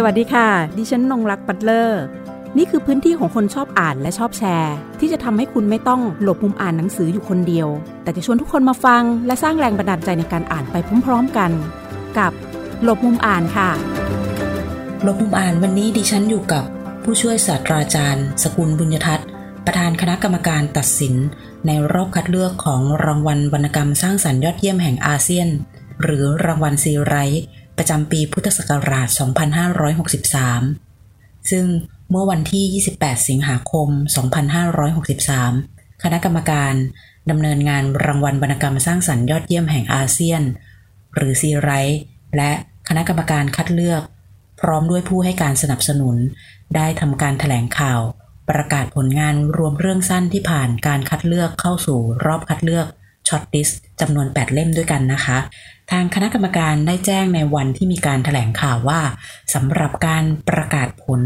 สวัสดีค่ะ ดิฉันนงรักปัตเลอร์ นี่คือพื้นที่ของคนชอบอ่านและชอบแชร์ ที่จะทำให้คุณไม่ต้องหลบมุมอ่านหนังสืออยู่คนเดียว แต่จะชวนทุกคนมาฟัง และสร้างแรงบันดาลใจในการอ่านไปพร้อม ๆกัน กับหลบมุมอ่านค่ะ หลบมุมอ่านวันนี้ดิฉันอยู่กับผู้ช่วยศาสตราจารย์ สกุลบุญยทัศน์ ประธานคณะกรรมการตัดสิน ในรอบคัดเลือกของรางวัลวรรณกรรมสร้างสรรค์ยอดเยี่ยมแห่งอาเซียน หรือรางวัลซีไรท์ ประจำปีพุทธศักราช 2563 ซึ่งเมื่อวันที่ 28 สิงหาคม 2563 คณะกรรมการดำเนินงานรางวัลวรรณกรรมสร้างสรรค์ยอดเยี่ยมแห่งอาเซียน หรือซีไรท์และคณะกรรมการคัดเลือก พร้อมด้วยผู้ให้การสนับสนุน ได้ทำการถแถลงข่าว ประกาศผลงานรวมเรื่องสั้นที่ผ่านการคัดเลือกเข้าสู่รอบคัดเลือก shortlist จำนวน 8 เล่มด้วยกันนะคะ ทางคณะกรรมการได้แจ้งในวันที่มีการแถลงข่าวว่าสำหรับการประกาศผล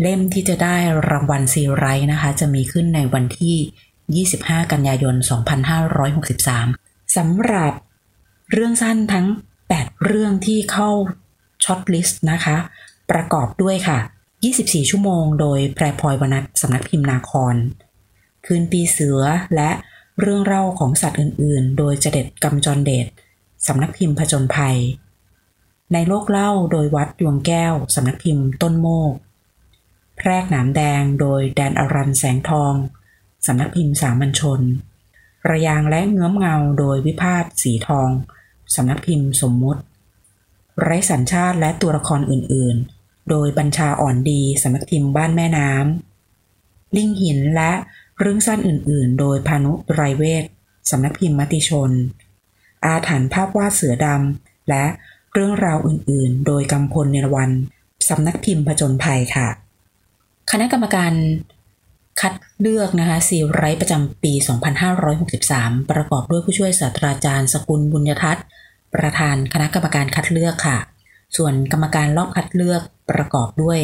เล่มที่จะได้รางวัลซีไรต์นะคะ จะมีขึ้นในวันที่ 25 กันยายน 2563 สำหรับเรื่องสั้นทั้ง 8 เรื่องที่เข้า shortlist นะคะ ประกอบด้วยค่ะ 24 ชั่วโมง โดยแพรพลอยวนัชสำนักพิมพ์นาคร คืนปีเสือและเรื่องเล่าของสัตว์อื่น ๆ โดยเจเด็ดกำจรเดช สำนักพิมพ์ผจญภัย ในโลกเล่าโดยวัดดวงแก้ว สำนักพิมพ์ต้นโมก แพรกหนามแดงโดยแดนอรันแสงทอง สำนักพิมพ์สามัญชน ระยางและเงื้อมเงาโดยวิพาทสีทอง สำนักพิมพ์สมมุติ ไร้สัญชาติและตัวละครอื่น ๆ โดยบัญชาอ่อนดี สำนักพิมพ์บ้านแม่น้ำ ลิงหินและเรื่องสั้นอื่น ๆ โดยพานุไรเวทสำนักพิมพ์มติชน อาถรรพ์ภาพวาดเสือดำ และเรื่องราวอื่นๆ โดยกำพลเนรวันสำนักพิมพ์ผจญภัยค่ะ คณะกรรมการคัดเลือกนะคะซีไรต์ประจำปี 2563 ประกอบด้วยผู้ช่วยศาสตราจารย์ สกุลบุญยทัศน์ ประธานคณะกรรมการคัดเลือกค่ะ ส่วนกรรมการรอบคัดเลือกประกอบด้วย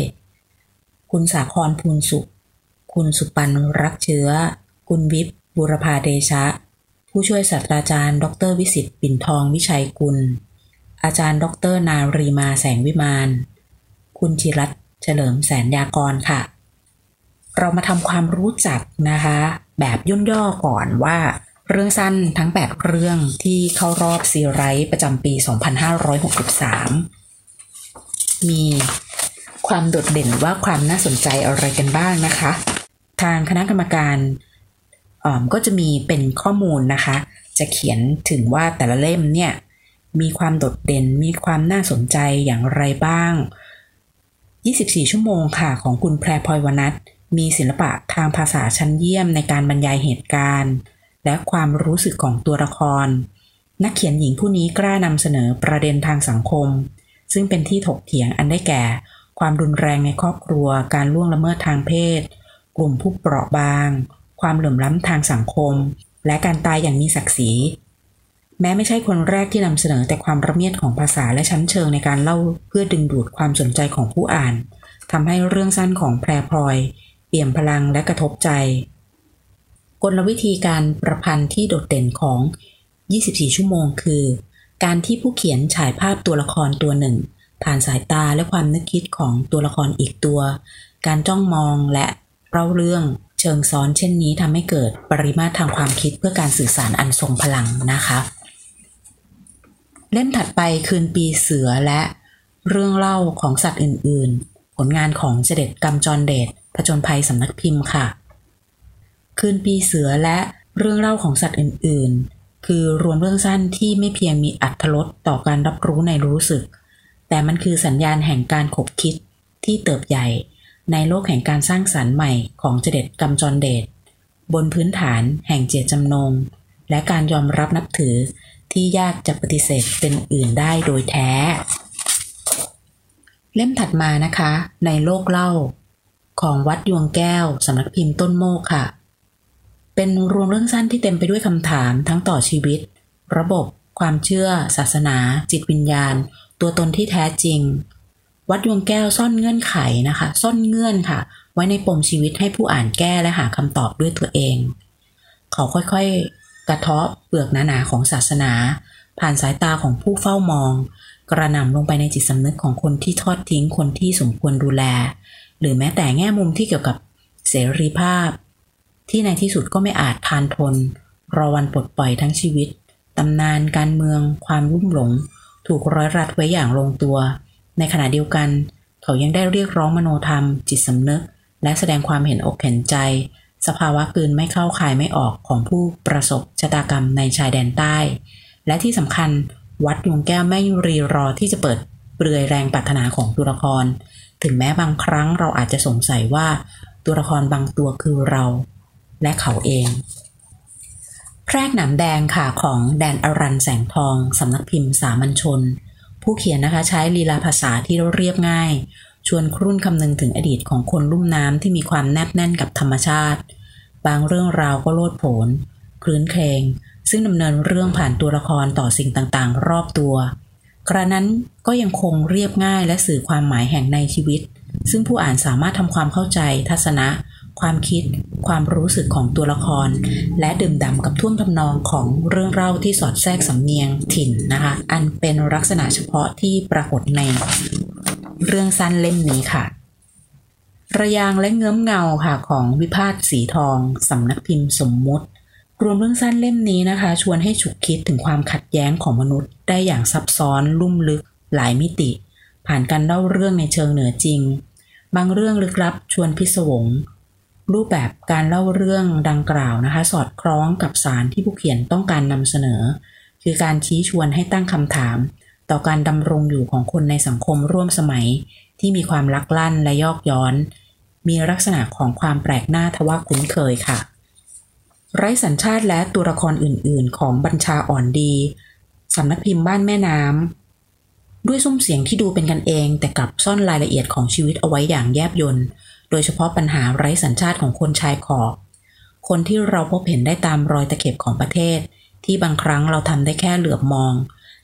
คุณสาครภูลสุข คุณสุปันรักเชื้อ คุณวิบบุรพาเดชะ ผู้ช่วยศาสตราจารย์ ดรวิสิตปิ่นทองวิชัยกุล อาจารย์ ดรนารีมาแสงวิมาน คุณจิรัตเฉลิมแสนยากรค่ะ เรามาทำความรู้จักนะคะ แบบย่นย่อก่อนว่า เรื่องสั้นทั้ง 8 เรื่องที่เข้ารอบซีไรต์ประจำปี 2563 มีความโดดเด่นว่าความน่าสนใจอะไรกันบ้างนะคะ ทางคณะกรรมการ ก็จะมีเป็นข้อมูลนะคะ จะเขียนถึงว่าแต่ละเล่มเนี่ยมีความโดดเด่นมีความน่าสนใจอย่างไรบ้าง 24 ชั่วโมงค่ะ ของคุณแพรพลอยวนัทมีศิลปะทางภาษาชั้นเยี่ยมในการบรรยายเหตุการณ์ และความรู้สึกของตัวละคร นักเขียนหญิงผู้นี้กล้านำเสนอประเด็นทางสังคม ซึ่งเป็นที่ถกเถียงอันได้แก่ ความรุนแรงในครอบครัว การล่วงละเมิดทางเพศ กลุ่มผู้เปราะบาง ความเหลื่อมล้ำทางสังคม และการตายอย่างมีศักดิ์ศรี แม้ไม่ใช่คนแรกที่นำเสนอแต่ความระเมียดของภาษาและชั้นเชิงในการเล่าเพื่อดึงดูดความสนใจของผู้อ่านทำให้เรื่องสั้นของแพรพลอย เปี่ยมพลังและกระทบใจ กลวิธีการประพันธ์ที่โดดเด่นของ 24 ชั่วโมงคือ การที่ผู้เขียนฉายภาพตัวละครตัวหนึ่ง ผ่านสายตาและความนึกคิดของตัวละครอีกตัว การจ้องมองและเล่าเรื่อง เชิงซ้อนเช่นนี้ทำให้เกิดปริมาตรทางความคิดเพื่อการสื่อสารอันทรงพลังนะคะ เล่มถัดไปคืนปีเสือและเรื่องเล่าของสัตว์อื่น ๆ ผลงานของเสด็จกำจรเดชผจญภัยสำนักพิมพ์ค่ะ คืนปีเสือและเรื่องเล่าของสัตว์อื่น ๆ คือรวมเรื่องสั้นที่ไม่เพียงมีอัตรสต่อการรับรู้ในรู้สึก แต่มันคือสัญญาณแห่งการขบคิดที่เติบใหญ่ ในโลกแห่งการสร้างสารรค์ใหม่ของเจเด็ดกำจรเดชบนพื้นฐานแห่งเจตจำนง และการยอมรับนับถือที่ยากจะปฏิเสธเป็นอื่นได้โดยแท้ เล่มถัดมานะคะ ในโลกเล่า ของวัดยวงแก้วสำนักพิมพ์ต้นโมกค่ะ เป็นรวมเรื่องสั้นที่เต็มไปด้วยคำถามทั้งต่อชีวิต ระบบ ความเชื่อ ศาสนา จิตวิญญาณ ตัวตนที่แท้จริง วัดยวงแก้วซ่อนเงื่อนไขนะคะ ซ่อนเงื่อนค่ะ ไว้ในปมชีวิตให้ผู้อ่านแก้และหาคำตอบด้วยตัวเอง เขาค่อยๆ กระเทาะเปลือกหนาๆของศาสนา ผ่านสายตาของผู้เฝ้ามอง กระหน่ำลงไปในจิตสำนึกของคนที่ทอดทิ้งคนที่สมควรดูแล หรือแม้แต่แง่มุมที่เกี่ยวกับเสรีภาพ ที่ในที่สุดก็ไม่อาจทานทน รอวันปลดปล่อยทั้งชีวิตตำนานการเมือง ความรุ่มหลง ถูกร้อยรัดไว้อย่างลงตัว ในขณะเดียวกัน เขายังได้เรียกร้องมโนธรรม จิตสำนึก และแสดงความเห็นอกเห็นใจ สภาวะกืนไม่เข้าคายไม่ออกของผู้ประสบชะตากรรมในชายแดนใต้ และที่สำคัญวัดดวงแก้วไม่รีรอที่จะเปิดเปลือยแรงปรารถนาของตัวละคร ถึงแม้บางครั้งเราอาจจะสงสัยว่าตัวละครบางตัวคือเรา และเขาเอง แพรกหนามแดงค่ะของแดนอรันแสงทองสำนักพิมพ์สามัญชน ผู้เขียนนะคะใช้ลีลาภาษาที่เรียบง่าย ชวนครุ่นคำนึงถึงอดีตของคนลุ่มน้ำที่มีความแนบแน่นกับธรรมชาติ บางเรื่องราวก็โลดโผนคลื้นเครงซึ่งดำเนินเรื่องผ่านตัวละครต่อสิ่งต่างๆ รอบตัว กระนั้นก็ยังคงเรียบง่ายและสื่อความหมายแห่งในชีวิต ซึ่งผู้อ่านสามารถทำความเข้าใจทัศนะ ความคิด ความรู้สึกของตัวละคร และดื่มด่ำกับท่วงทำนองของเรื่องเล่าที่สอดแทรกสำเนียงถิ่นนะคะ อันเป็นลักษณะเฉพาะที่ปรากฏในเรื่องสั้นเล่มนี้ค่ะ ระยางและเงื้อมเงาค่ะของวิพาทสีทองสำนักพิมพ์สมมุติ รวมเรื่องสั้นเล่มนี้นะคะ ชวนให้ฉุกคิดถึงความขัดแย้งของมนุษย์ได้อย่างซับซ้อนลุ่มลึกหลายมิติ ผ่านการเล่าเรื่องในเชิงเหนือจริง บางเรื่องลึกลับชวนพิศวง รูปแบบการเล่าเรื่องดังกล่าวนะคะ สอดคล้องกับสารที่ผู้เขียนต้องการนำเสนอ คือการชี้ชวนให้ตั้งคำถาม ต่อการดำรงอยู่ของคนในสังคมร่วมสมัย ที่มีความลักลั่นและยอกย้อน มีลักษณะของความแปลกหน้าทว่าคุ้นเคยค่ะ ไร้สัญชาติและตัวละครอื่น ๆ ของบัญชาอ่อนดีสำนักพิมพ์บ้านแม่น้ำด้วยซุ้มเสียงที่ดูเป็นกันเอง แต่กลับซ่อนรายละเอียดของชีวิตเอาไว้อย่างแยบยล โดยเฉพาะปัญหาไร้สัญชาติของคนชายขอบ คนที่เราพบเห็นได้ตามรอยตะเข็บของประเทศ ที่บางครั้งเราทำได้แค่เหลือบมอง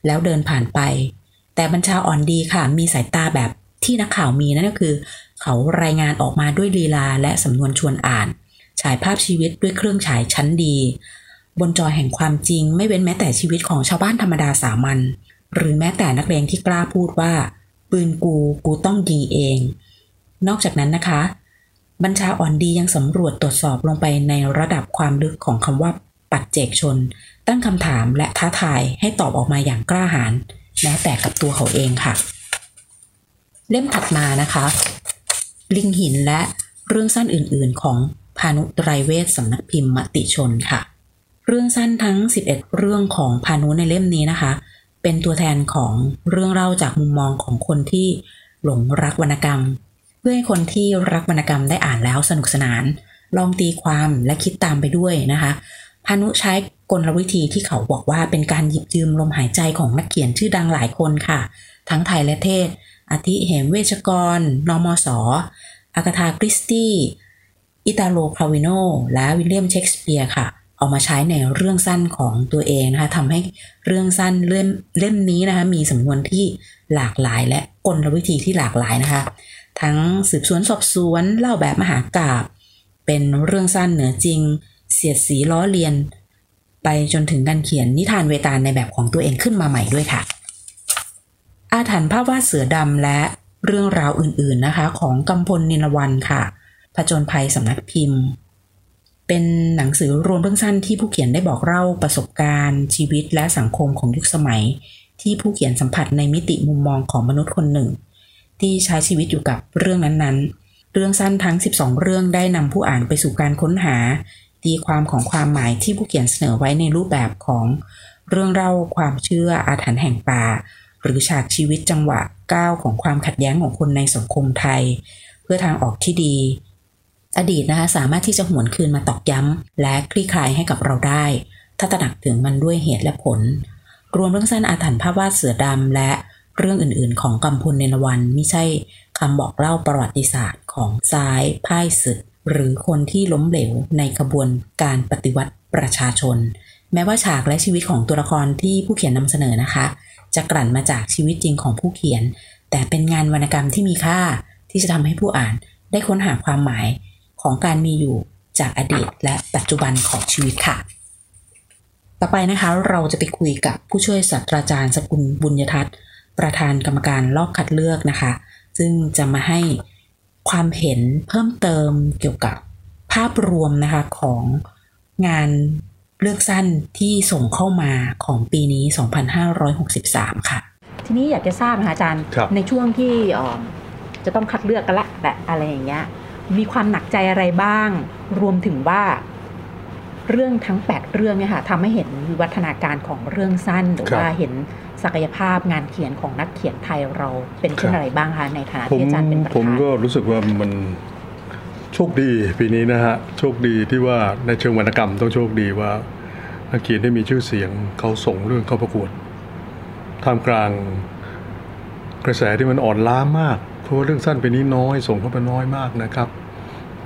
แล้วเดินผ่านไป แต่บัญชาอ่อนดีค่ะ มีสายตาแบบที่นักข่าวมีนั่นก็คือ เขารายงานออกมาด้วยลีลาและสำนวนชวนอ่าน ฉายภาพชีวิตด้วยเครื่องฉายชั้นดี บนจอแห่งความจริง ไม่เว้นแม้แต่ชีวิตของชาวบ้านธรรมดาสามัญหรือแม้แต่นักเลงที่กล้าพูดว่าปืนกูกูต้องยิงเอง นอกจากนั้นนะคะ บัญชาอ่อนดียังสำรวจตรวจสอบลงไปในระดับความลึกของคำว่าปัจเจกชน ตั้งคำถามและท้าทายให้ตอบออกมาอย่างกล้าหาญแม้แต่กับตัวเขาเองค่ะ เล่มถัดมานะคะ ลิงหินและเรื่องสั้นอื่น ๆ ของพานุไตรเวศสำนักพิมพ์มติชนค่ะ เรื่องสั้นทั้ง 11 เรื่องของพานุในเล่มนี้นะคะ เป็นตัวแทนของเรื่องเล่าจากมุมมองของคนที่หลงรักวรรณกรรม พื่อให้คนที่รักวรรณกรรมได้อ่านแล้วสนุกสนาน ลองตีความและคิดตามไปด้วยนะคะพานุใช้กลวิธีที่เขาบอกว่าเป็นการหยิบยืมลมหายใจของนักเขียนชื่อดังหลายคนค่ะ ทั้งไทยและเทศ อาทิเหมเวชกร นอมสอากาธาคริสตี้ อิตาโลพาวิโน และวิลเลียมเชกสเปียร์ค่ะ เอามาใช้ในเรื่องสั้นของตัวเองนะคะทำให้เรื่องสั้นเล่มเล่มนี้นะคะ มีสำนวนที่หลากหลายและกลวิธีที่หลากหลายนะคะ ทั้งสืบสวนสอบสวนเล่าแบบมหากาบเป็นเรื่องสั้นเหนือจริง เสียดสีล้อเลียน ไปจนถึงการเขียนนิทานเวตาลในแบบของตัวเองขึ้นมาใหม่ด้วยค่ะ อาถรรพ์ภาพวาดเสือดำและเรื่องราวอื่นๆนะคะ ของกำพลนินวันค่ะ ผจญภัยสำนักพิมพ์ เป็นหนังสือรวมเรื่องสั้นที่ผู้เขียนได้บอกเล่าประสบการณ์ ชีวิตและสังคมของยุคสมัย ที่ผู้เขียนสัมผัสในมิติมุมมองของมนุษย์คนหนึ่ง ที่ใช้ชีวิตอยู่กับเรื่องนั้นๆ เรื่องสั้นทั้ง 12 เรื่องได้นำผู้อ่านไปสู่การค้นหา ตีความของความหมายที่ผู้เขียนเสนอไว้ในรูปแบบของเรื่องเล่าความเชื่ออาถรรพ์แห่งป่า หรือฉากชีวิตจังหวะก้าวของความขัดแย้งของคนในสังคมไทย เพื่อทางออกที่ดี อดีตนะคะสามารถที่จะหวนคืนมาตอกย้ำ และคลี่คลายให้กับเราได้ ถ้าตระหนักถึงมันด้วยเหตุและผล รวมเรื่องสั้นอาถรรพ์ภาพวาดเสือดำและ เรื่องอื่นๆ ของกำพลเนนวันไม่ใช่คำบอกเล่าประวัติศาสตร์ของซ้ายพ่ายศึก หรือคนที่ล้มเหลวในกระบวนการปฏิวัติประชาชน แม้ว่าฉากและชีวิตของตัวละครที่ผู้เขียนนำเสนอนะคะ จะกลั่นมาจากชีวิตจริงของผู้เขียน แต่เป็นงานวรรณกรรมที่มีค่าที่จะทำให้ผู้อ่านได้ค้นหาความหมายของการมีอยู่จากอดีตและปัจจุบันของชีวิตค่ะ ต่อไปนะคะเราจะไปคุยกับผู้ช่วยศาสตราจารย์สกุลบุญยทัศน์ ประธานกรรมการรอบคัดเลือกนะคะ ซึ่งจะมาให้ความเห็นเพิ่มเติมเกี่ยวกับภาพรวมนะคะของงานเลือกสั้นที่ส่งเข้ามาของปีนี้ 2563 ค่ะ ทีนี้อยากจะทราบนะคะอาจารย์ครับในช่วงที่เอ่อจะต้องคัดเลือกกันละแต่อะไรอย่างเงี้ย มีความหนักใจอะไรบ้าง รวมถึงว่าเรื่องทั้ง 8 เรื่องเนี่ยค่ะทำให้เห็นวิวัฒนาการของเรื่องสั้น หรือครับว่าเห็น ศักยภาพงานเขียนของนักเขียนไทยเราเป็นเช่นอะไรบ้างคะในฐานะที่อาจารย์เป็นประธานผมก็รู้สึกว่ามันโชคดีปีนี้นะฮะโชคดีที่ว่าในเชิงวรรณกรรมต้องโชคดีว่านักเขียนที่มีชื่อเสียงเขาส่งเรื่องเข้าประกวดท่ามกลางกระแสที่มันอ่อนล้ามาก เพราะว่าเรื่องสั้นปีนี้น้อยส่งเข้าไปน้อยมากนะครับ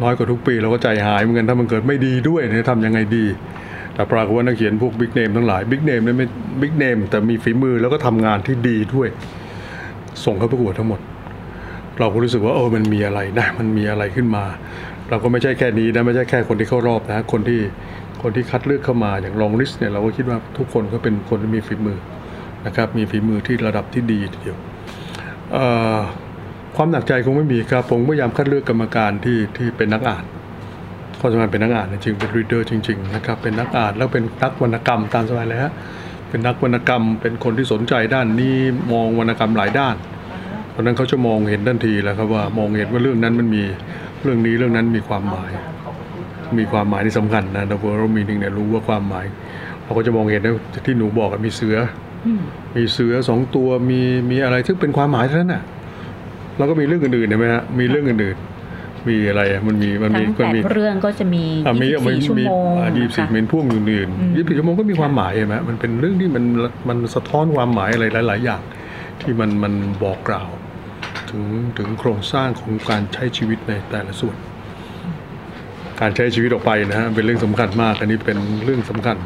น้อยกว่าทุกปีเราก็ใจหายเหมือนกันถ้ามันเกิดไม่ดีด้วยเนี่ยทำยังไงดี แต่ปรากฏว่านักเขียนพวกบิ๊กเนมทั้งหลายบิ๊กเนมเนี่ยไม่บิ๊กเนมแต่มีฝีมือแล้วก็ทำงานที่ดีด้วย ส่งเข้าประกวดทั้งหมด เราก็รู้สึกว่าเออมันมีอะไรนะมันมีอะไรขึ้นมา เราก็ไม่ใช่แค่นี้นะไม่ใช่แค่คนที่เข้ารอบนะคนที่คนที่คัดเลือกเข้ามาอย่าง longlist เนี่ยเราก็คิดว่าทุกคนก็เป็นคนที่มีฝีมือนะครับมีฝีมือที่ระดับที่ดีทีเดียวความหนักใจคงไม่มีครับผมพยายามคัดเลือกกรรมการที่ที่เป็นนักอ่าน ความสำคัญเป็นนักอ่านจริงๆเป็น reader จริง ๆ นะครับ เป็นนักอ่านแล้วเป็นนักวรรณกรรมตามสบายเลยฮะเป็นนักวรรณกรรมเป็นคนที่สนใจด้านนี้มองวรรณกรรมหลายด้าน เพราะนั้นเขาจะมองเห็นทันทีแล้วครับว่ามองเห็นว่าเรื่องนั้นมันมีเรื่องนี้เรื่องนั้นมีความหมาย มีความหมายที่สำคัญนะแต่พอเรามีหนึ่งเนี่ยรู้ว่าความหมายเราก็จะมองเห็นนะที่หนูบอกมีเสือ มีเสือสองตัวมีมีอะไรที่เป็นความหมายเท่านั้นน่ะแล้วก็มีเรื่องอื่นๆเห็นไหมฮะมีเรื่องอื่นๆ มีอะไรอะมันมีมันทั้มีงมันแปดมีเรื่องก็จะมีอะมีมี24ชั่วมีโมงยี่สิบสี่นะคะเป็นพ่วงอื่นอืมๆยี่สิบชั่วโมงก็มีความหมายเห็นไหมมันเป็นเรื่องที่มันมันสะท้อนความหมายอะไรหลาย ๆ อย่าง ที่มันมันบอกกล่าว ถึงถึงโครงสร้างของการใช้ชีวิตในแต่ละส่วน การใช้ชีวิตออกไปนะฮะเป็นเรื่องสำคัญมากอันนี้เป็นเรื่องสำคัญ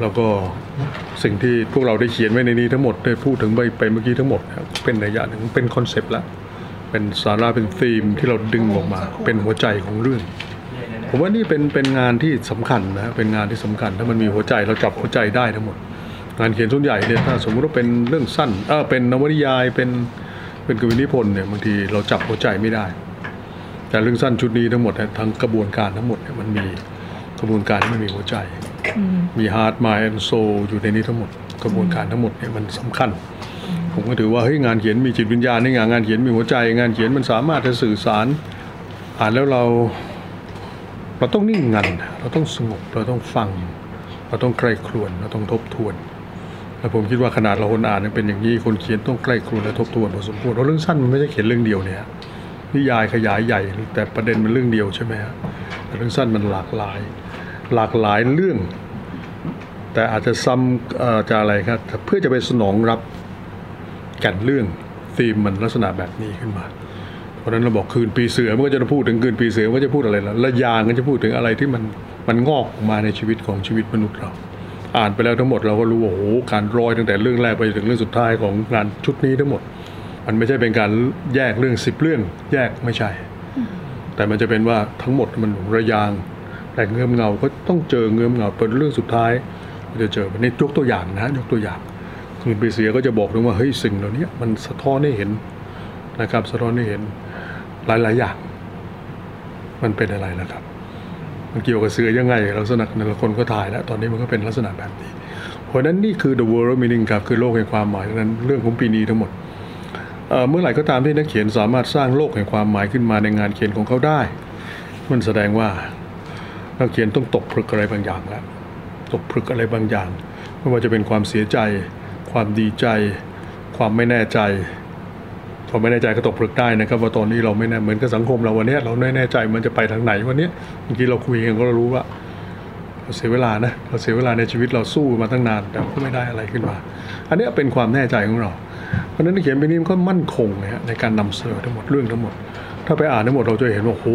แล้วก็สิ่งที่พวกเราได้เขียนไว้ในนี้ทั้งหมดได้พูดถึงไปไปเมื่อกี้ทั้งหมดนะครับเป็นระยะหนึ่งเป็นคอนเซปต์ละ เป็นสาระเป็นธีมที่เราดึงออกมา เป็นหัวใจของเรื่อง ผมว่านี่เป็นเป็นงานที่สำคัญนะเป็นงานที่สำคัญ ถ้ามันมีหัวใจเราจับหัวใจได้ทั้งหมด งานเขียนส่วนใหญ่เนี่ยถ้าสมมติว่าเป็นเรื่องสั้นเออเป็นนวนิยายเป็นเป็นกวีนิพนธ์เนี่ยบางทีเราจับหัวใจไม่ได้ แต่เรื่องสั้นชุดนี้ทั้งหมดเนี่ยทั้งกระบวนการทั้งหมดเนี่ยมันมีกระบวนการที่มันมีหัวใจ มีฮาร์ดมายแอนโซอยู่ในนี้ทั้งหมด กระบวนการทั้งหมดเนี่ยมันสำคัญ ผมก็ถือว่าเฮ้ยงานเขียนมีจิตวิญญาณในงานงานเขียนมีหัวใจ งานเขียนมันสามารถจะสื่อสาร อ่านแล้วเราเราต้องนิ่งงันเราต้องสงบเราต้องฟัง เราต้องใคร่ครวญเราต้องทบทวนแล้วผมคิดว่าขนาดเราคนอ่านเป็นอย่างนี้คนเขียนต้องใกล้ครวญและทบทวนพอสมควรเพราะเรื่องสั้นมันไม่ใช่เขียนเรื่องเดียวเนี่ยนิยายขยายใหญ่ แต่ประเด็นมันเรื่องเดียวใช่ไหมฮะแต่เรื่องสั้นมันหลากหลาย หลากหลายเรื่อง แต่อาจจะซ้ำจะอะไรครับเพื่อจะไปสนองรับ ก่นเรื่องธีมมันลักษณะแบบนี้ขึ้นมา เพราะนั้นเราบอกคืนปีเสือมันก็จะพูดถึงคืนปีเสือมันก็จะพูดอะไรละละยางก็จะพูดถึงอะไรที่มันมันงอกออกมาในชีวิตของชีวิตมนุษย์เรา อ่านไปแล้วทั้งหมดเราก็รู้ว่าโอ้โหการร้อยตั้งแต่เรื่องแรกไปถึงเรื่องสุดท้ายของงานชุดนี้ทั้งหมด มันไม่ใช่เป็นการแยกเรื่องสิบเรื่องแยกไม่ใช่ แต่มันจะเป็นว่าทั้งหมดมันระยางแต่เงื่อมเงาก็ต้องเจอเงื่อมเงาเป็นเรื่องสุดท้ายจะเจอวันนี้ยกตัวอย่างนะยกตัวอย่าง คืนปีเสือก็จะบอกถึงว่าเฮ้ยสิ่งเหล่านี้มันสะท้อนให้เห็นนะครับ สะท้อนให้เห็นหลาย ๆ อย่าง มันเป็นอะไรนะครับ มันเกี่ยวกับเสือยังไงลักษณะแต่ละคนก็ถ่ายแล้ว ตอนนี้มันก็เป็นลักษณะแบบนี้ เพราะนั้นนี่คือ the world of meaning ครับคือโลกแห่งความหมายดังนั้นเรื่องของปีนี้ทั้งหมดเมื่อไหร่ก็ตามที่นักเขียนสามารถสร้างโลกแห่งความหมายขึ้นมาในงานเขียนของเขาได้ มันแสดงว่านักเขียนต้องตกผลึกอะไรบางอย่างแล้วตกผลึกอะไรบางอย่าง ไม่ว่าจะเป็นความเสียใจ ความดีใจ ความไม่แน่ใจความไม่แน่ใจก็ตกผลึกได้นะครับ ว่าตอนนี้เราไม่แน่เหมือนกับสังคมเราวันนี้เราไม่แน่ใจมันจะไปทางไหนวันนี้เมื่อกี้เราคุยกันก็รู้ว่าเราเสียเวลานะเราเสียเวลาในชีวิตเราสู้มาตั้งนานแต่ก็ไม่ได้อะไรขึ้นมา อันนี้เป็นความแน่ใจของเรา เพราะฉะนั้นนักเขียนปีนี้มันก็มั่นคงนะฮะในการนำเสนอทั้งหมดเรื่องทั้งหมด ถ้าไปอ่านทั้งหมดเราจะเห็นว่าโอ้โห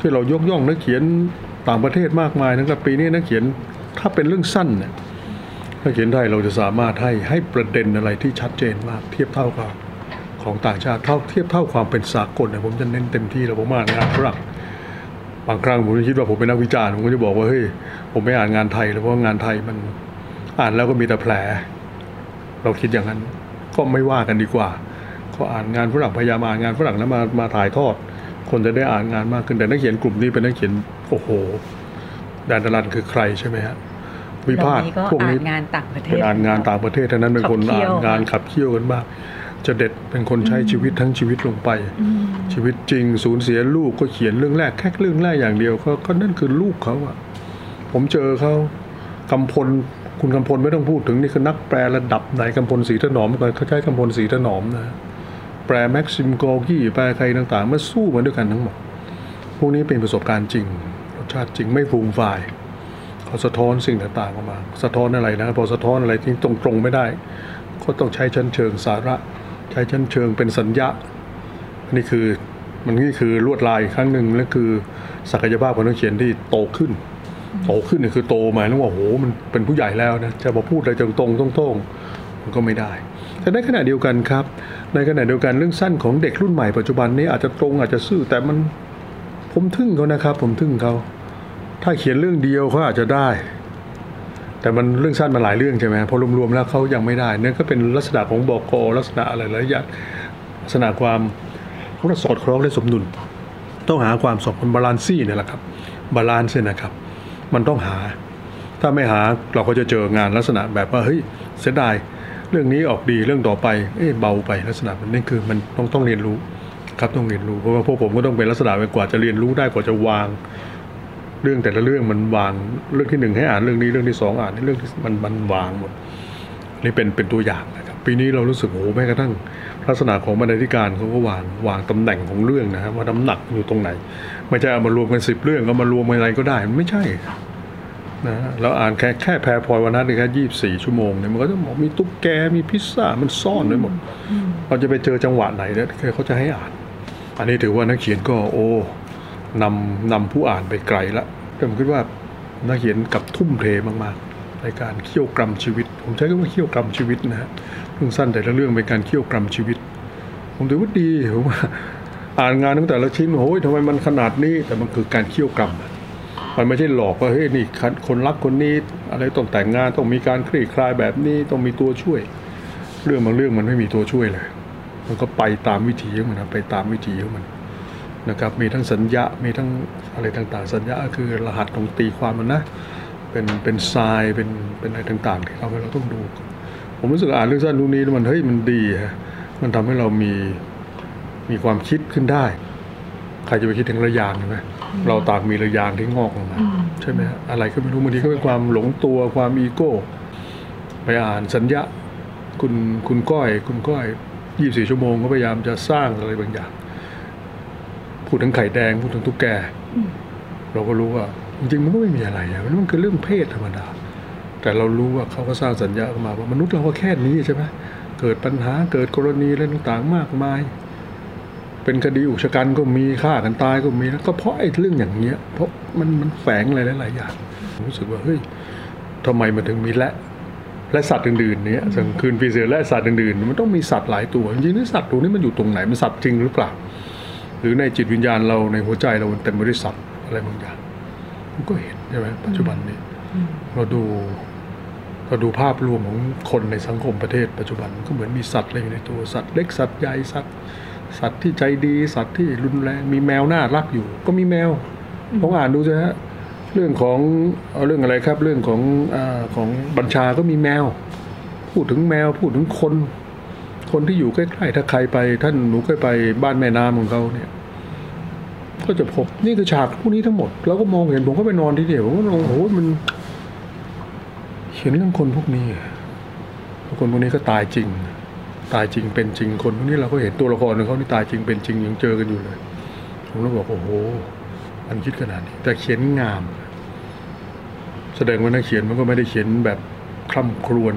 ที่เรายกย่องนักเขียนต่างประเทศมากมายนะครับปีนี้นักเขียนถ้าเป็นเรื่องสั้นเนี่ย นักเขียนไทยเราจะสามารถให้ให้ประเด็นอะไรที่ชัดเจนมาก เทียบเท่ากับของต่างชาติเท่าเทียบเท่าความเป็นสากลเนี่ยผมจะเน้นเต็มที่แล้วผมอ่านงานฝรั่งบางครั้งผมคิดว่าผมเป็นนักวิจารณ์ผมก็จะบอกว่าเฮ้ยผมไม่อ่านงานไทยแล้วเพราะงานไทยมันอ่านแล้วก็มีแต่แผล เราคิดอย่างนั้นก็ไม่ว่ากันดีกว่า ก็อ่านงานฝรั่งพยายามอ่านงานฝรั่งแล้วมามาถ่ายทอด คนจะได้อ่านงานมากขึ้นแต่นักเขียนกลุ่มนี้เป็นนักเขียนโอ้โหแดนดารันคือใครใช่ไหมฮะ วิพากษ์เหล่พวกอ่านี้นงานต่างประเทเป็นศอ่านงานต่างประเทศทั้งนั้นเป็นคนขับเคี่อ่ายวนงานขับเคี่ยวกันบ้างจะเด็ดเป็นคนใช้ชีวิตทั้งชีวิตลงไป ชีวิตจริงสูญเสียลูกก็เขียนเรื่องแรกแค่เรื่องแรกอย่างเดียวก็ก็นั่นคือลูกเขาอะผมเจอเขากำพลคุณกำพลไม่ต้องพูดถึงนี่คือนักแปลระดับไหนกำพลศรีถนอมก็เขาใช้กำพลศรีถนอมนะแปลแม็กซิมโกกี้แปลใครต่างๆมาสู้มาด้วยกันทั้งหมดพวกนี้เป็นประสบการณ์จริง รสชาติจริงไม่ฟูมฝ่าย เขาสะท้อนสิ่งต่างๆออกมา สะท้อนอะไรนะพอสะท้อนอะไรที่ตรงๆไม่ได้ ก็ต้องใช้ชั้นเชิงสาระ ใช้ชั้นเชิงเป็นสัญญาอันนี้คือมันนี่คือลวดลายครั้งหนึ่งและคือศักยภาพของนักเขียนที่โตขึ้น โตขึ้นนี่คือโตหมายถึงว่าโอ้โหมันเป็นผู้ใหญ่แล้วนะจะมาพูดอะไรตรงๆตรงๆมันก็ไม่ได้ แต่ในขณะเดียวกันครับ ในขณะเดียวกันเรื่องสั้นของเด็กรุ่นใหม่ปัจจุบันนี้อาจจะตรงอาจจะซื่อแต่มันผมทึ่งเขานะครับ ผมทึ่งเขา ถ้าเขียนเรื่องเดียวเขาอาจจะได้ แต่มันเรื่องสั้นมาหลายเรื่องใช่ไหมพอรวมๆแล้วเขายังไม่ได้นั่นก็เป็นลักษณะของบอกอลักษณะอะไรหลายอย่างลักษณะความเขาสอดคล้องและสมดุลต้องหาความสมดุล balance นี่เนี่ยแหละครับ balance เนี่ยนะครับ มันต้องหา ถ้าไม่หาเราก็จะเจองานลักษณะแบบว่าเฮ้ยเสียดายเรื่องนี้ออกดีเรื่องต่อไปเอ๊ะเบาไปลักษณะมันนี่คือมันต้องต้องเรียนรู้ครับต้องเรียนรู้เพราะว่าพวกผมก็ต้องเป็นลักษณะไปกว่าจะเรียนรู้ได้กว่าจะวาง เรื่องแต่ละเรื่องมันวางเรื่องที่หนึ่งให้อ่านเรื่องนี้เรื่องที่สองอ่านเรื่องที่มันมันวางหมดนี่เป็นเป็นตัวอย่างนะครับปีนี้เรารู้สึกโอ้โหแม้กระทั่งลักษณะของบรรณาธิการเขาก็วางวางตำแหน่งของเรื่องนะครับว่าน้ำหนักอยู่ตรงไหน ไม่ใช่เอามารวมกันสิบเรื่องก็มารวมกันอะไรก็ได้มันไม่ใช่นะเราอ่านแค่แค่แพรพลอยวันนั้นแค่ยี่สี่ชั่วโมงเนี่ยมันก็จะบอกมีตุ๊กแกมีพิซซ่ามันซ่อนไว้หมดเราจะไปเจอจังหวะไหนเนี่ยเขาจะให้อ่าน อันนี้ถือว่านักเขียนก็โอ้ นำนำผู้อ่านไปไกลละผมคิดว่านักเขียนกับทุ่มเทมากๆ ในการเคี่ยวกรำชีวิต ผมใช้คำว่าเคี่ยวกรำชีวิตนะฮะเรื่องสั้นแต่ละเรื่องเป็นการเคี่ยวกรำชีวิต ผมถือว่าดีผมว่าอ่านงานตั้งแต่ละชิ้นโอ้ยทำไมมันขนาดนี้แต่มันคือการเคี่ยวกรำมันไม่ใช่หลอกว่าเฮ้ยนี่คนรักคนนี้อะไรต้องแต่งงานต้องมีการคลี่คลายแบบนี้ต้องมีตัวช่วย เรื่องบางเรื่องมันไม่มีตัวช่วยเลย มันก็ไปตามวิถีของมันนะไปตามวิถีของมัน นะครับมีทั้งสัญญา มีทั้งอะไรต่างๆ สัญญาก็คือรหัสของตีความมันนะ เป็นเป็นทรายเป็นเป็นอะไรต่างๆ ที่เราเราต้องดู ผมรู้สึกอ่านเรื่องสั้นเรื่องนี้แล้วมันเฮ้ยมันดีฮะมันทำให้เรามีมีความคิดขึ้นได้ ใครจะไปคิดถึงระยางใช่ไหมเราต่างมีระยางที่งอกออกมาใช่ไหมฮะอะไรก็ไม่รู้บางทีก็เป็นความหลงตัวความอีโก้ ไปอ่านสัญญาคุณคุณก้อย คุณก้อยยี่สี่ชั่วโมงก็พยายามจะสร้างอะไรบางอย่าง พูดถึงไข่แดงพูดถึงตุ๊กแก เราก็รู้ว่าจริงๆมันก็ไม่มีอะไรอะมันมันคือเรื่องเพศธรรมดา แต่เรารู้ว่าเขาก็สร้างสัญญาออกมาว่ามนุษย์เราก็แค่นี้ใช่ไหมเกิดปัญหาเกิดกรณีอะไรต่างๆมากมาย เป็นคดีอุกชะกันก็มีฆ่ากันตายก็มีแล้วก็เพราะไอ้เรื่องอย่างเงี้ย เพราะมันมันแฝงอะไรหลายๆอย่างผมรู้สึกว่าเฮ้ยทำไมมันถึงมีและและสัตว์อื่นๆเนี่ยสังคืนปีเสือและสัตว์อื่นๆ มันต้องมีสัตว์หลายตัวจริงๆแล้วสัตว์ตัวนี้มันอยู่ตรงไหนมันสัตว์จริงหรือเปล่า หรือในจิตวิญญาณเราในหัวใจเรามันเต็มไปด้วยสัตว์อะไรบางอย่างมันก็เห็นใช่ไหมปัจจุบันนี้เราดูเราดูภาพรวมของคนในสังคมประเทศปัจจุบันก็เหมือนมีสัตว์อะไรอยู่ในตัวสัตว์เล็กสัตว์ใหญ่สัตว์ สัตว์ที่ใจดีสัตว์ที่รุนแรงมีแมวน่ารักอยู่ ก็มีแมวลองอ่านดูสิฮะเรื่องของเอาเรื่องอะไรครับ เรื่องของอาของบัญชาก็มีแมว พูดถึงแมวพูดถึงคน คนที่อยู่ใกล้ๆถ้าใครไป ท่านหนูเคยไปบ้านแม่น้ำของเขาเนี่ย ก็จะพบนี่คือฉากพวกนี้ทั้งหมดเราก็มองเห็นผมก็ไปนอนที่เดียวผมก็มองโอ้โหมันเขียนเรื่องคนพวกนี้คนพวกนี้ก็ตายจริง ตายจริงเป็นจริงคนพวกนี้เราก็เห็นตัวละครของเขาที่ตายจริงเป็นจริงยังเจอกันอยู่เลยผมก็บอกโอ้โหมันคิดขนาดนี้แต่เขียนงาม แสดงว่านักเขียนมันก็ไม่ได้เขียนแบบคล่ำครวญ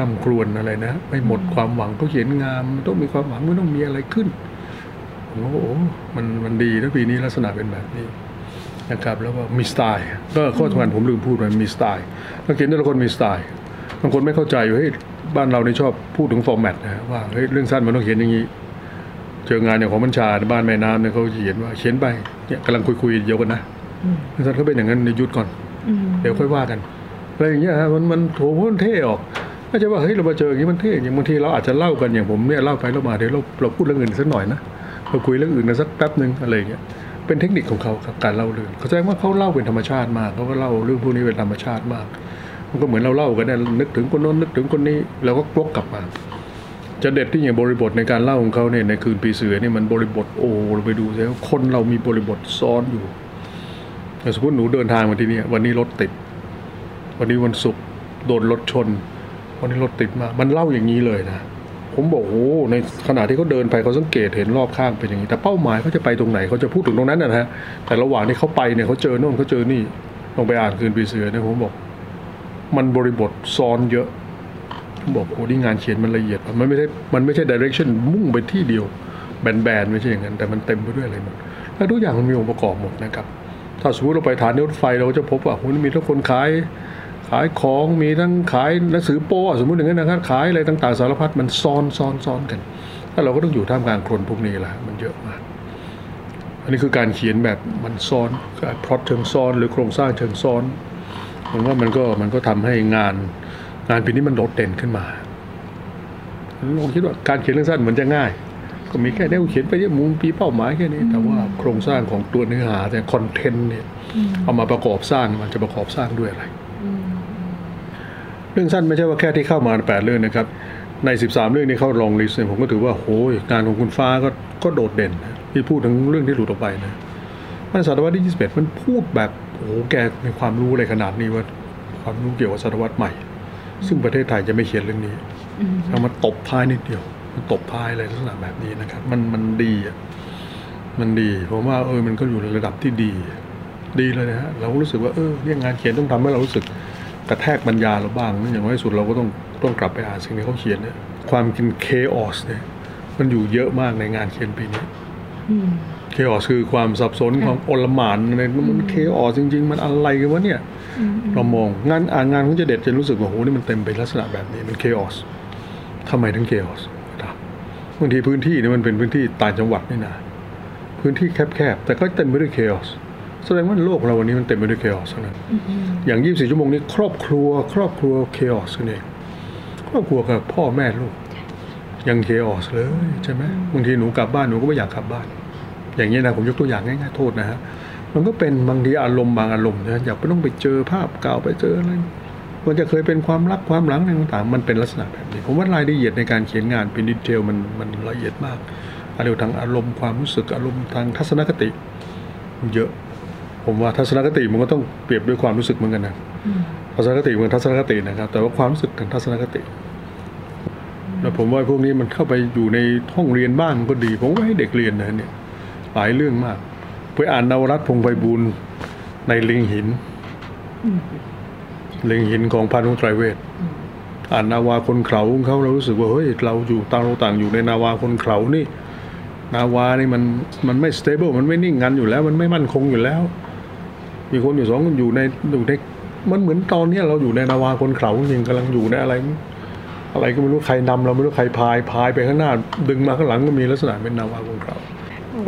คล่ำครวญอะไรนะไม่หมดความหวังก็เขียนงามมันต้องมีความหวังมันต้องมีอะไรขึ้นผมก็โอ้โหมันมันดีนะปีนี้ลักษณะเป็นแบบนี้นะครับ แล้วก็มีสไตล์ก็ข้อสำคัญผมลืมพูดไปมีสไตล์นักเขียนแต่ละคนมีสไตล์บางคนไม่เข้าใจว่าเฮ้ยบ้านเราเนี่ยชอบพูดถึงฟอร์แมตนะว่าเฮ้ยเรื่องสั้นมันต้องเขียนอย่างนี้เจองานอย่างของบัญชาในบ้านแม่น้ำเนี่ยเขาเขียนว่าเขียนไปเนี่ยกำลังคุยคุยๆเดียวกันนะเรื่องสั้นเขาเป็นอย่างนั้นในยุดก่อนเดี๋ยวค่อยว่ากันอะไรอย่างเงี้ยฮะมันมันโถมันเท่ออก ไม่ใช่ว่าเฮ้ยเรามาเจออย่างนี้มันเท่อย่างบางทีเราอาจจะเล่ากันอย่างผมเนี่ยเล่าไปเล่ามาเดี๋ยวเราเราพูดเรื่องอื่นสักหน่อยนะเราคุยเรื่องอื่นกันสักแป๊บหนึ่งอะไรอย่างเงี้ยเป็นเทคนิคของเขาครับการเล่าเรื่องเขาแสดงว่าเขาเล่าเป็นธรรมชาติมากเขาก็เล่าเรื่องพวกนี้เป็นธรรมชาติมาก มันก็เหมือนเราเล่ากันเนี่ยนึกถึงคนโน้นนึกถึงคนนี้เราก็วกกลับมาจะเด็ดที่อย่างบริบทในการเล่าของเขาเนี่ยในคืนปีเสือเนี่ยมันบริบทโอ้เราไปดูซิว่าคนเรามีบริบทซ้อนอยู่สมมติหนูเดินทางมาที่นี่วันนี้รถติด วันนี้วันศุกร์โดนรถชน วันนี้รถติดมากมันเล่าอย่างนี้เลยนะ ผมบอกโอ้ในขณะที่เขาเดินไปเขาสังเกตเห็นรอบข้างเป็นอย่างนี้ แต่เป้าหมายเขาจะไปตรงไหนเขาจะพูดถึงตรงนั้นนะฮะแต่ระหว่างที่เขาไปเนี่ยเขาเจอโน่นเขาเจอนี่ลองไปอ่านคืนปีเสือเนี่ยผมบอก มันบริบทซ้อนเยอะผมบอกโอ้นี่งานเขียนมันละเอียดมันไม่ใช่มันไม่ใช่ดิเรกชันมุ่งไปที่เดียวแบนๆไม่ใช่อย่างนั้นแต่มันเต็มไปด้วยอะไรหมดแล้วทุกอย่างมันมีองค์ประกอบหมดนะครับถ้าสมมติเราไปฐานรถไฟเราจะพบว่าโอ้มีทั้งคนขาย ขายของมีทั้งขายหนังสือโป้สมมติอย่างนั้นนะครับขายอะไรต่างๆสารพัดมันซ้อนซ้อนซ้อนกันแล้วเราก็ต้องอยู่ท่ามกลางคนพวกนี้แหละมันเยอะมาก อันนี้คือการเขียนแบบมันซ้อนพล็อตเชิงซ้อนหรือโครงสร้างเชิงซ้อนผมว่ามันก็มันก็ทำให้งานงานปีนี้มันโดดเด่นขึ้นมาลองคิดว่าการเขียนเรื่องสั้นเหมือนจะง่าย ก็มีแค่แนวเขียนไปเยอะมุมปีเป้าหมายแค่นี้ แต่ว่าโครงสร้างของตัวเนื้อหาแต่คอนเทนต์เนี่ยเอามาประกอบสร้างมันจะประกอบสร้างด้วยอะไร เรื่องสั้นไม่ใช่ว่าแค่ที่เข้ามาแปดเรื่องนะครับ ใน 13 เรื่องนี้เข้าลองลิสต์เนี่ยผมก็ถือว่าโหยงานของคุณฟ้าก็ก็โดดเด่นที่พูดถึงเรื่องที่หลุดออกไปนะมันศตวรรษที่ 21 มันพูดแบบโอ้แกมีความรู้อะไรขนาดนี้ว่าความรู้เกี่ยวกับศตวรรษใหม่ ซึ่งประเทศไทยจะไม่เขียนเรื่องนี้แล้วมันตบท้ายนิดเดียว มันตบท้ายอะไรลักษณะแบบนี้นะครับ มันมันดีอะมันดีผมว่าเออมันก็อยู่ในระดับที่ดี ดีเลยนะฮะเรารู้สึกว่าเออเนี่ยงานเขียนต้องทำให้เรารู้สึก กระแทกปัญญาเราบ้างนะอย่างน้อยที่สุดเราก็ต้องต้องกลับไปอ่านสิ่งที่เขาเขียนเนี่ยความกินเคออสเนี่ยมันอยู่เยอะมากในงานเขียนปีนี้เคออสคือความสับสนของโอลหมานในมันเคออสจริง ๆ มันอะไรกันวะเนี่ยเรามองงานอ่านงานของเจเด็ดจะรู้สึกว่าโหนี่มันเต็มไปลักษณะแบบนี้มันเคออสทำไมถึงเคออสบางทีพื้นที่เนี่ยมันเป็นพื้นที่ต่างจังหวัดนี่นะพื้นที่แคบๆแต่ก็เต็มไปด้วยเคออส แสดงว่าโลกเราวันนี้มันเต็มไปด้วยเคออสนั้นอย่าง 24 ชั่วโมงนี้ครอบครัว ครอบครัวเคออสเองครอบครัวกับพ่อแม่ลูก ยังเคออสเลยใช่ไหมบางทีหนูกลับบ้านหนูก็ไม่อยากกลับบ้าน อย่างนี้นะผมยกตัวอย่างง่ายๆโทษนะฮะมันก็เป็นบางทีอารมณ์บางอารมณ์นะอยากไปต้องไปเจอภาพเก่าไปเจออะไรมันจะเคยเป็นความรักความหลังอะไรต่างๆ มันเป็นลักษณะแบบนี้ ผมว่ารายละเอียดในการเขียนงานเป็นดีเทลมันมันละเอียดมากอะไรทางอารมณ์ความรู้สึกอารมณ์ทางทัศนคติ เยอะ ผมว่าทัศนคติมันก็ต้องเปรียบด้วยความรู้สึกเหมือนกันนะทัศนคติเหมือนทัศนคตินะครับ แต่ว่าความรู้สึกทางทัศนคติ แล้วผมว่าพวกนี้มันเข้าไปอยู่ในห้องเรียนบ้านก็ดี ผมว่าให้เด็กเรียนนะเนี่ยหลายเรื่องมากไปอ่านนวรัตพงไพบูลในลิงหินลิงหินของพันุไตรเวทอ่านนาวาคนเขาของเขาเรารู้สึกว่าเฮ้ยเราอยู่ต่างเราต่างอยู่ในนาวาคนเขานี่ นาวานี่มันมันไม่สเตเบิลมันไม่นิ่งงันอยู่แล้ว มันไม่มั่นคงอยู่แล้ว มีคนอยู่สองคนอยู่ในอยู่ในมันเหมือนตอนนี้เราอยู่ในนาวาคนเขาจริงกำลังอยู่ในอะไร อะไรก็ไม่รู้ใครนำเราไม่รู้ใครพายพายไปข้างหน้า ดึงมาข้างหลังก็มีลักษณะเป็นนาวาคนเขา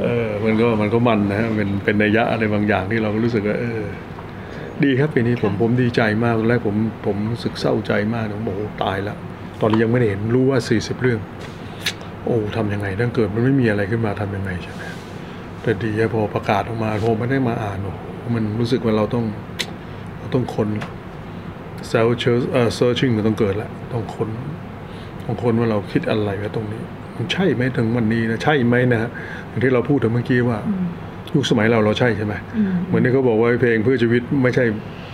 เออ มันก็มันก็มันนะฮะเป็นเป็นนัยยะอะไรบางอย่างที่เราก็รู้สึกว่าเออ ดีครับปีนี้ผมผมดีใจมากตอนแรกผมผมรู้สึกเศร้าใจมากผมบอกโอ้ตายแล้วตอนนี้ยังไม่ได้เห็นรู้ว่าสี่สิบเรื่อง โอ้ทำยังไงถ้าเกิดมันไม่มีอะไรขึ้นมาทำยังไงใช่ไหมแต่ดีอะพอประกาศออกมาพอไม่ได้มาอ่านโอ้โห มันรู้สึกว่าเราต้องเราต้องค้น search เอ่อ searching มันต้องเกิดแล้วต้องค้นต้องคนว่าเราคิดอะไรไว้ตรงนี้ มันใช่ไหมถึงวันนี้นะใช่ไหมนะฮะอย่างที่เราพูดถึงเมื่อกี้ว่ายุคสมัยเราเราใช่ใช่ไหมเหมือนที่เขาบอกว่าเพลงเพื่อชีวิตไม่ใช่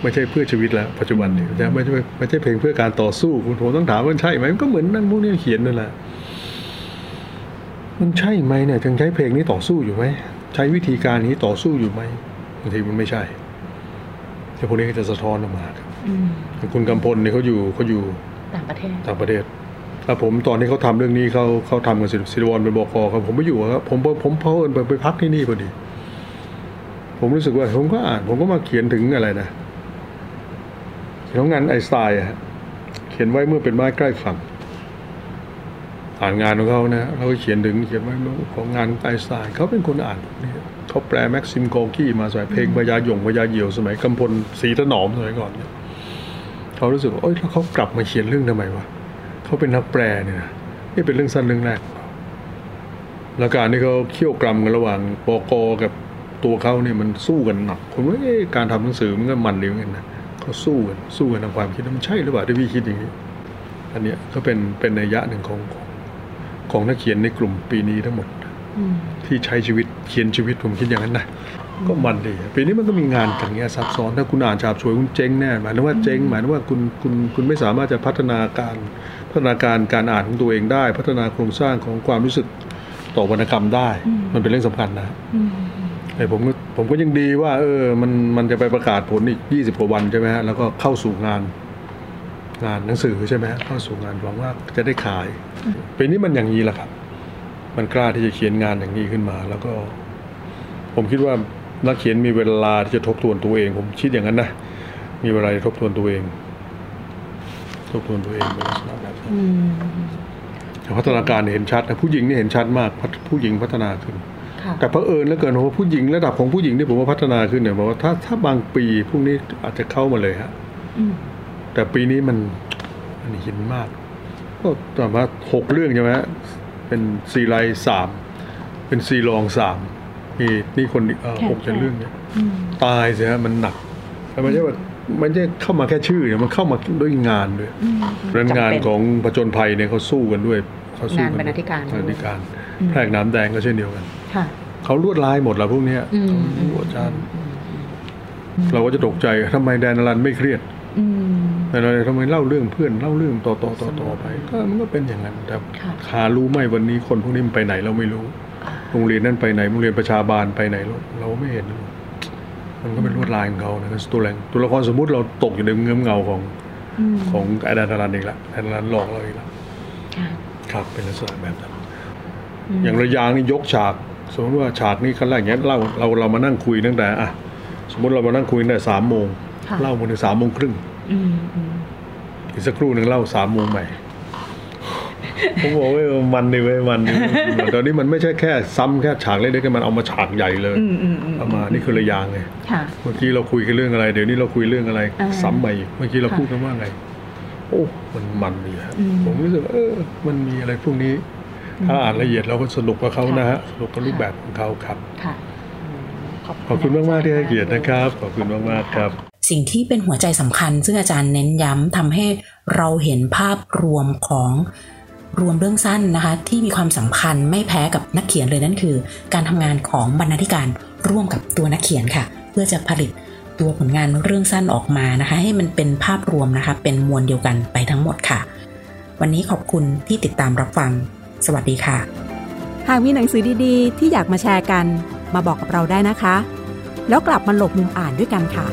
ไม่ใช่เพื่อชีวิตแล้วปัจจุบันนี้จะไม่ใช่ไม่ใช่เพลงเพื่อการต่อสู้คุณผมต้องถามว่าใช่ไหมมันก็เหมือนนั่นพวกนี้เขียนนั่นแหละมันใช่ไหมเนี่ยยังใช้เพลงนี้ต่อสู้อยู่ไหมใช้วิธีการนี้ต่อสู้อยู่ไหม บางทีมันไม่ใช่แต่พวกนี้ก็จะสะท้อนออกมาครับคุณกำพลเนี่ยเขาอยู่เขาอยู่ต่างประเทศต่างประเทศแล้วผมตอนที่เขาทำเรื่องนี้เขาเขาทำกับศิลวรเป็นบกครับผมไม่อยู่ครับผมผมเพาเอิญไปไปพักที่นี่พอดี ผมรู้สึกว่า ผมก็อ่านผมก็มาเขียนถึงอะไรนะเขียนงานไอน์สไตน์อะฮะเขียนไว้เมื่อเป็นไม้ใกล้ฝั่งอ่านงานของเขานะเราก็เขียนถึงเขียนไว้ของงานไอน์สไตน์เขาเป็นคนอ่านพวกนี้ เขาแปลแม็กซิมโกกี้มาสมัยเพลงพญาหยงพญาเหยี่ยวสมัยกำพลศรีถนอมสมัยก่อนเนี่ยเขารู้สึกว่าเอ้ยแล้วเขากลับมาเขียนเรื่องทำไมวะเขาเป็นนักแปลเนี่ยนะนี่เป็นเรื่องสั้นเรื่องแรกแล้วการที่เขาเขี่ยวกรำกันระหว่างปกกับตัวเขาเนี่ยมันสู้กันหนักผมว่าการทำหนังสือมันก็มันดีเหมือนกันนะเขาสู้กันสู้กันทางความคิดมันใช่หรือเปล่าที่พี่คิดอย่างนี้อันเนี้ยก็เป็นเป็นนัยยะหนึ่งของของนักเขียนในกลุ่มปีนี้ทั้งหมด ที่ใช้ชีวิตเขียนชีวิตผมคิดอย่างนั้นนะก็มันดีปีนี้มันก็มีงานอย่างเงี้ยซับซ้อนถ้าคุณอ่านฉาบฉวยคุณเจ๊งแน่หมายถึงว่าเจ๊งหมายถึงว่าคุณคุณคุณไม่สามารถจะพัฒนาการพัฒนาการการอ่านของตัวเองได้ พัฒนาโครงสร้างของความรู้สึกต่อวรรณกรรมได้ มันเป็นเรื่องสำคัญนะแต่ผมก็ผมก็ยังดีว่า เออมันมันจะไปประกาศผลอีกยี่สิบกว่าวันใช่ไหมฮะแล้วก็เข้าสู่งานงานหนังสือใช่ไหมฮะเข้าสู่งานหวังว่าจะได้ขายปีนี้มันอย่างนี้แหละครับ มันกล้าที่จะเขียนงานอย่างนี้ขึ้นมา แล้วก็ ผมคิดว่านักเขียนมีเวลาที่จะทบทวนตัวเอง ผมคิดอย่างนั้นนะมีเวลาทบทวนตัวเอง ทบทวนตัวเองเป็นลักษณะแบบนั้นพัฒนาการเห็นชัดนะผู้หญิงนี่เห็นชัดมากผู้หญิงพัฒนาขึ้นแต่เพอเอิญแล้วเกินว่าผู้หญิงระดับของผู้หญิงที่ผมว่าพัฒนาขึ้นเนี่ยบอกว่าถ้าถ้าบางปีพวกนี้อาจจะเข้ามาเลยฮะแต่ปีนี้มันมันหินมาก ก็ต่อมาหกเรื่องใช่ไหม เป็นซีไลสามเป็นซีรองสามนี่นี่คนเออหกจะเรื่องเนี่ยตายเสียมันหนักแต่ไม่ใช่ว่ามันจะเข้ามาแค่ชื่อเนี่ยมันเข้ามาด้วยงานด้วยเรื่องงานของผจญภัยเนี่ยเขาสู้กันด้วยเขาสู้กันบรรณาธิการบรรณาธิการแพรกน้ำแดงก็เช่นเดียวกันเขาลวดลายหมดแล้วพวกนี้อาจารย์ เราก็จะตกใจทำไมแดนอลันไม่เครียด แต่เราทำไมเล่าเรื่องเพื่อนเล่าเรื่องต่อต่อต่อต่อไป ก็มันก็เป็นอย่างนั้นแต่หารู้ไหมวันนี้คนพวกนี้มันไปไหนเราไม่รู้โรงเรียนนั้นไปไหนโรงเรียนประชาบาลไปไหนเราเราไม่เห็น มันก็เป็นลวดลายของเขานะตัวแรงตัวละครสมมุติเราตกอยู่ในเงื้อมเงาของของไอดานอลันอีกละไอดานอลันหลอกเราอีกละครับเป็นลักษณะแบบนั้นอย่างระยางนี่ยกฉาก สมมติว่าฉากนี้ขั้นแรกอย่างนี้เราเราเรามานั่งคุยตั้งแต่อะสมมติเรามานั่งคุยตั้งแต่สามโมงเล่ามาถึงสามโมงครึ่ง อีกสักครู่หนึ่งเล่าสามโมงใหม่ผมบอกว่ามันนี่เว้ยมันตอนนี้มันไม่ใช่แค่ซ้ำแค่ฉากเล็กๆมันเอามาฉากใหญ่เลยเอามานี่คือระยางไงเมื่อกี้เราคุยกันเรื่องอะไร เดี๋ยวนี้เราคุยเรื่องอะไร ซ้ำใหม่เมื่อกี้เราพูดกันว่าไง โอ้มันมันดีฮะผมรู้สึกเออ มันมีอะไรพวกนี้ ถ้าอ่านละเอียดเราก็สนุกกับเขานะฮะสนุกกับรูปแบบของเขาครับขอบคุณมากมากที่ให้เกียรตินะครับ ขอบคุณมากมากครับ สิ่งที่เป็นหัวใจสำคัญ ซึ่งอาจารย์เน้นย้ำทำให้เราเห็นภาพรวมของรวมเรื่องสั้นนะคะที่มีความสำคัญไม่แพ้กับนักเขียนเลยนั่นคือ การทำงานของบรรณาธิการร่วมกับตัวนักเขียนค่ะ เพื่อจะผลิตตัวผลงานเรื่องสั้นออกมานะคะ ให้มันเป็นภาพรวมนะคะ เป็นมวลเดียวกันไปทั้งหมดค่ะ วันนี้ขอบคุณที่ติดตามรับฟัง สวัสดีค่ะ หากมีหนังสือดีๆ ที่อยากมาแชร์กัน มาบอกกับเราได้นะคะ แล้วกลับมาหลบมุมอ่านด้วยกันค่ะ